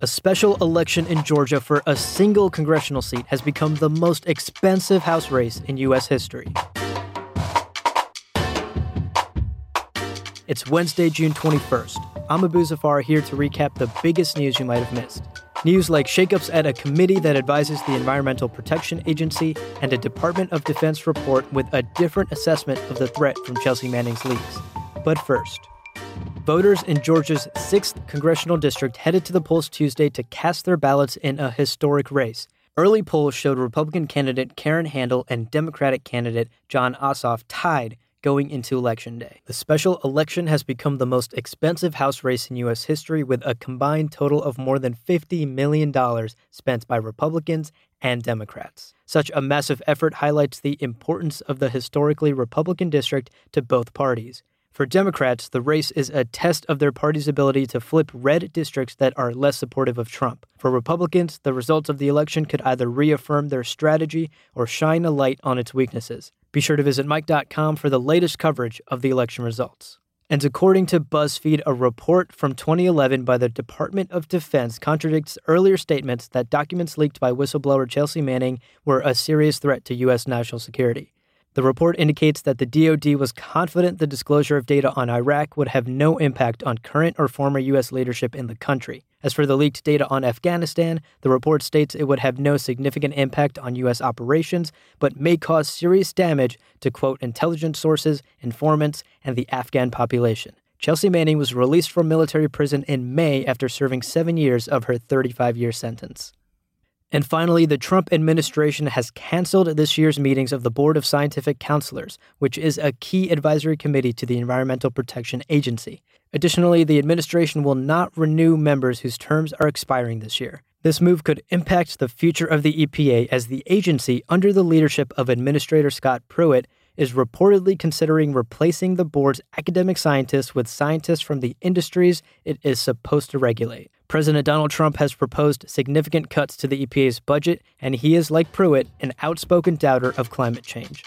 A special election in Georgia for a single congressional seat has become the most expensive House race in U.S. history. It's Wednesday, June 21st. I'm Abu Zafar here to recap the biggest news you might have missed. News like shakeups at a committee that advises the Environmental Protection Agency and a Department of Defense report with a different assessment of the threat from Chelsea Manning's leaks. But first, voters in Georgia's 6th congressional district headed to the polls Tuesday to cast their ballots in a historic race. Early polls showed Republican candidate Karen Handel and Democratic candidate Jon Ossoff tied going into Election Day. The special election has become the most expensive House race in U.S. history, with a combined total of more than $50 million spent by Republicans and Democrats. Such a massive effort highlights the importance of the historically Republican district to both parties. For Democrats, the race is a test of their party's ability to flip red districts that are less supportive of Trump. For Republicans, the results of the election could either reaffirm their strategy or shine a light on its weaknesses. Be sure to visit Mic.com for the latest coverage of the election results. And according to BuzzFeed, a report from 2011 by the Department of Defense contradicts earlier statements that documents leaked by whistleblower Chelsea Manning were a serious threat to U.S. national security. The report indicates that the DoD was confident the disclosure of data on Iraq would have no impact on current or former U.S. leadership in the country. As for the leaked data on Afghanistan, the report states it would have no significant impact on U.S. operations, but may cause serious damage to, quote, intelligence sources, informants, and the Afghan population. Chelsea Manning was released from military prison in May after serving seven years of her 35 year sentence. And finally, the Trump administration has canceled this year's meetings of the Board of Scientific Counselors, which is a key advisory committee to the Environmental Protection Agency. Additionally, the administration will not renew members whose terms are expiring this year. This move could impact the future of the EPA as the agency, under the leadership of Administrator Scott Pruitt, is reportedly considering replacing the board's academic scientists with scientists from the industries it is supposed to regulate. President Donald Trump has proposed significant cuts to the EPA's budget, and he is, like Pruitt, an outspoken doubter of climate change.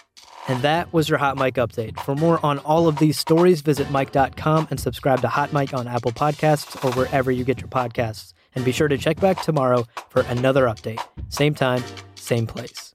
And that was your Hot Mic update. For more on all of these stories, visit Mic.com and subscribe to Hot Mic on Apple Podcasts or wherever you get your podcasts. And be sure to check back tomorrow for another update. Same time, same place.